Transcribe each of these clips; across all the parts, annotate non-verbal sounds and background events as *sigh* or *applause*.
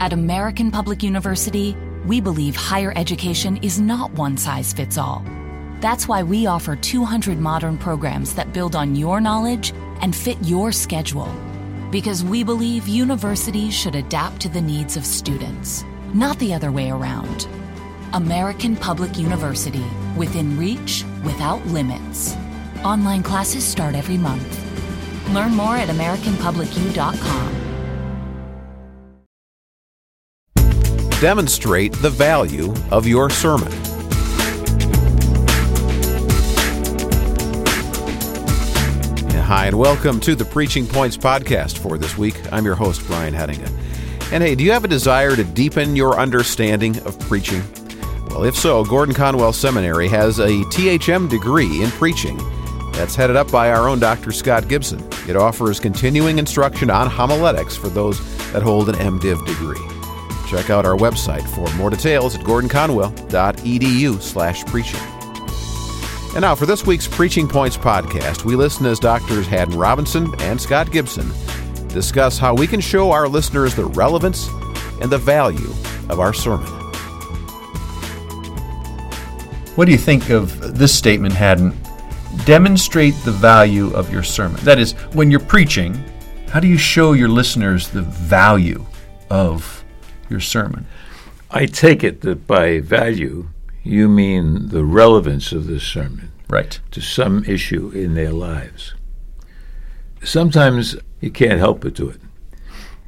At American Public University, we believe higher education is not one size fits all. That's why we offer 200 modern programs that build on your knowledge and fit your schedule. Because we believe universities should adapt to the needs of students, not the other way around. American Public University, within reach, without limits. Online classes start every month. Learn more at AmericanPublicU.com. Demonstrate the value of your sermon. Hi, and welcome to the Preaching Points podcast for this week. I'm your host, Brian Hettinga. And hey, do you have a desire to deepen your understanding of preaching? Well, if so, Gordon Conwell Seminary has a THM degree in preaching that's headed up by our own Dr. Scott Gibson. It offers continuing instruction on homiletics for those that hold an MDiv degree. Check out our website for more details at gordonconwell.edu slash preaching. And now for this week's Preaching Points podcast, we listen as Doctors Haddon Robinson and Scott Gibson discuss how we can show our listeners the relevance and the value of our sermon. What do you think of this statement, Haddon? Demonstrate the value of your sermon. That is, when you're preaching, how do you show your listeners the value of your sermon? I take it that by value, you mean the relevance of the sermon right. to some issue in their lives. Sometimes you can't help but do it.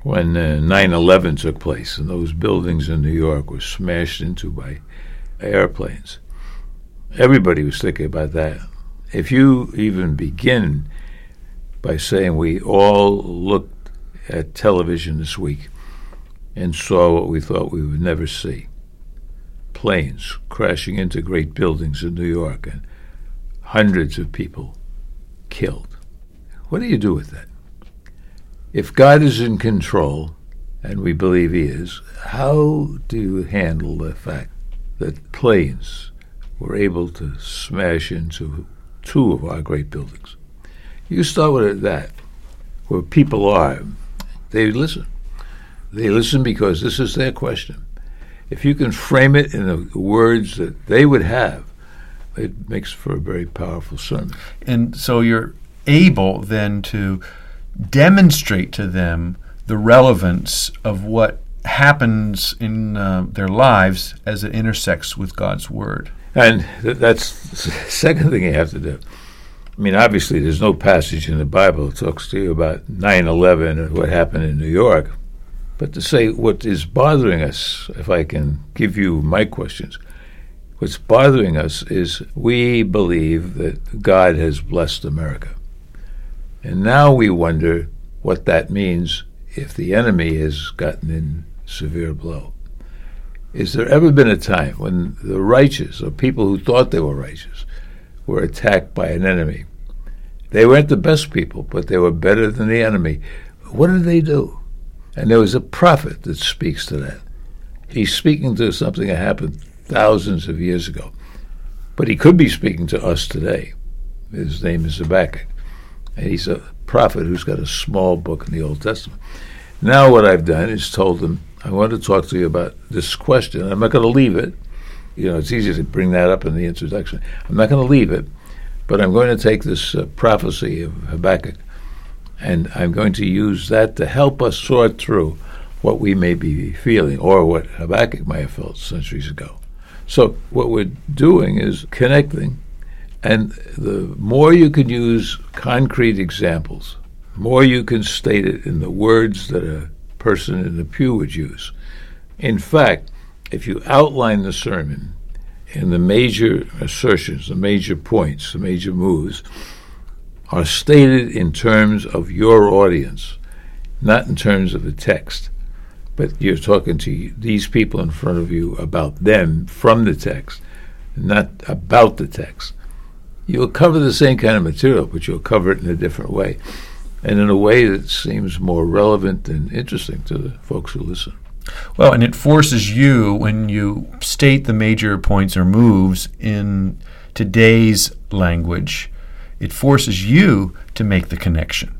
When uh, 9 11 took place and those buildings in New York were smashed into by airplanes, everybody was thinking about that. If you even begin by saying we all looked at television this week and saw what we thought we would never see planes crashing into great buildings in New York and hundreds of people killed. What do you do with that? If God is in control, and we believe He is, how do you handle the fact that planes were able to smash into two of our great buildings? You start with that, where people are, they listen. They listen because this is their question if you can frame it in the words that they would have, it makes for a very powerful sermon. And so you're able then to demonstrate to them the relevance of what happens in uh, their lives as it intersects with God's Word. And th- that's the *laughs* second thing you have to do. I mean, obviously, there's no passage in the Bible that talks to you about 9 11 and what happened in New York. But to say what is bothering us, if I can give you my questions, what's bothering us is we believe that God has blessed America. And now we wonder what that means if the enemy has gotten in severe blow. Is there ever been a time when the righteous, or people who thought they were righteous, were attacked by an enemy? They weren't the best people, but they were better than the enemy. What did they do? And there was a prophet that speaks to that. He's speaking to something that happened thousands of years ago. But he could be speaking to us today. His name is Habakkuk. And he's a prophet who's got a small book in the Old Testament. Now, what I've done is told him, I want to talk to you about this question. I'm not going to leave it. You know, it's easy to bring that up in the introduction. I'm not going to leave it, but I'm going to take this uh, prophecy of Habakkuk and I'm going to use that to help us sort through what we may be feeling or what Habakkuk might have felt centuries ago. So, what we're doing is connecting, and the more you can use concrete examples, more you can state it in the words that a person in the pew would use. In fact, if you outline the sermon in the major assertions, the major points, the major moves, are stated in terms of your audience, not in terms of the text. But you're talking to these people in front of you about them from the text, not about the text. You'll cover the same kind of material, but you'll cover it in a different way, and in a way that seems more relevant and interesting to the folks who listen. Well, and it forces you, when you state the major points or moves in today's language, it forces you to make the connection.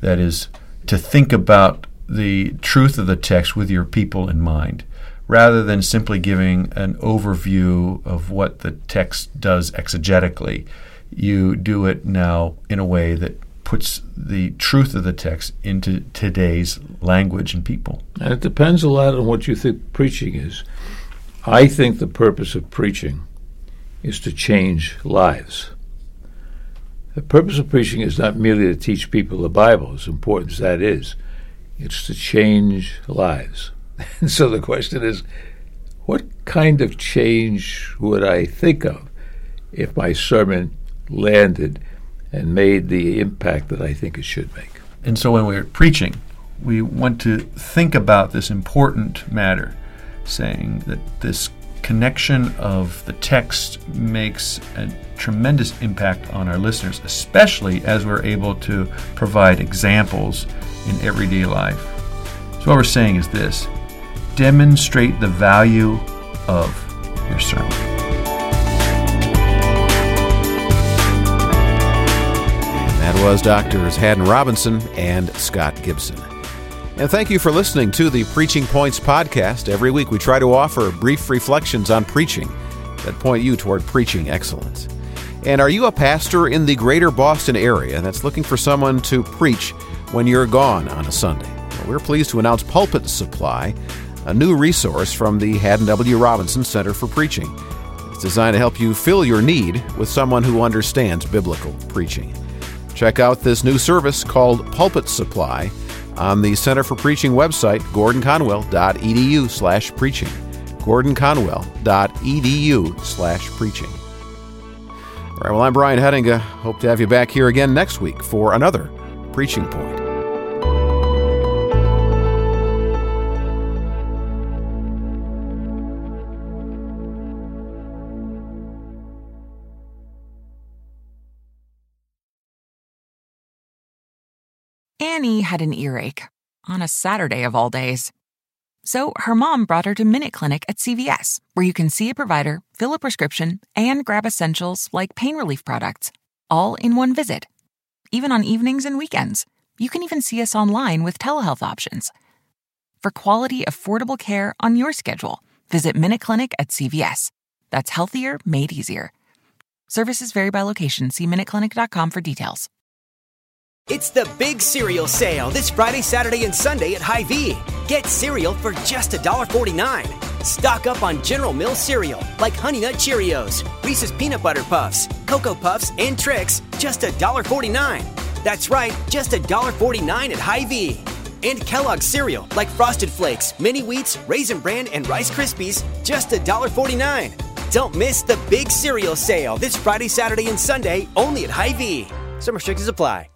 That is, to think about the truth of the text with your people in mind, rather than simply giving an overview of what the text does exegetically. You do it now in a way that puts the truth of the text into today's language and people. And it depends a lot on what you think preaching is. I think the purpose of preaching is to change lives. The purpose of preaching is not merely to teach people the Bible, as important as that is, it's to change lives. *laughs* And so the question is what kind of change would I think of if my sermon landed and made the impact that I think it should make? And so when we're preaching, we want to think about this important matter, saying that this connection of the text makes a tremendous impact on our listeners, especially as we're able to provide examples in everyday life. So, what we're saying is this demonstrate the value of your sermon. That was Doctors Haddon Robinson and Scott Gibson. And thank you for listening to the Preaching Points podcast. Every week we try to offer brief reflections on preaching that point you toward preaching excellence. And are you a pastor in the greater Boston area that's looking for someone to preach when you're gone on a Sunday? Well, we're pleased to announce Pulpit Supply, a new resource from the Haddon W. Robinson Center for Preaching. It's designed to help you fill your need with someone who understands biblical preaching. Check out this new service called Pulpit Supply on the Center for Preaching website, gordonconwell.edu slash preaching. gordonconwell.edu slash preaching. All right, well, I'm Brian Hettinga. Hope to have you back here again next week for another Preaching Point. Annie had an earache on a Saturday of all days. So her mom brought her to Minute Clinic at CVS, where you can see a provider, fill a prescription, and grab essentials like pain relief products, all in one visit. Even on evenings and weekends. You can even see us online with telehealth options. For quality, affordable care on your schedule, visit Minute Clinic at CVS. That's healthier made easier. Services vary by location. See MinuteClinic.com for details. It's the big cereal sale this Friday, Saturday, and Sunday at Hy-Vee. Get cereal for just $1.49. Stock up on General Mills cereal like Honey Nut Cheerios, Reese's Peanut Butter Puffs, Cocoa Puffs, and Trix, just $1.49. That's right, just $1.49 at Hy-Vee. And Kellogg's cereal like Frosted Flakes, Mini Wheats, Raisin Bran, and Rice Krispies, just $1.49. Don't miss the big cereal sale this Friday, Saturday, and Sunday only at Hy-Vee. Some restrictions apply.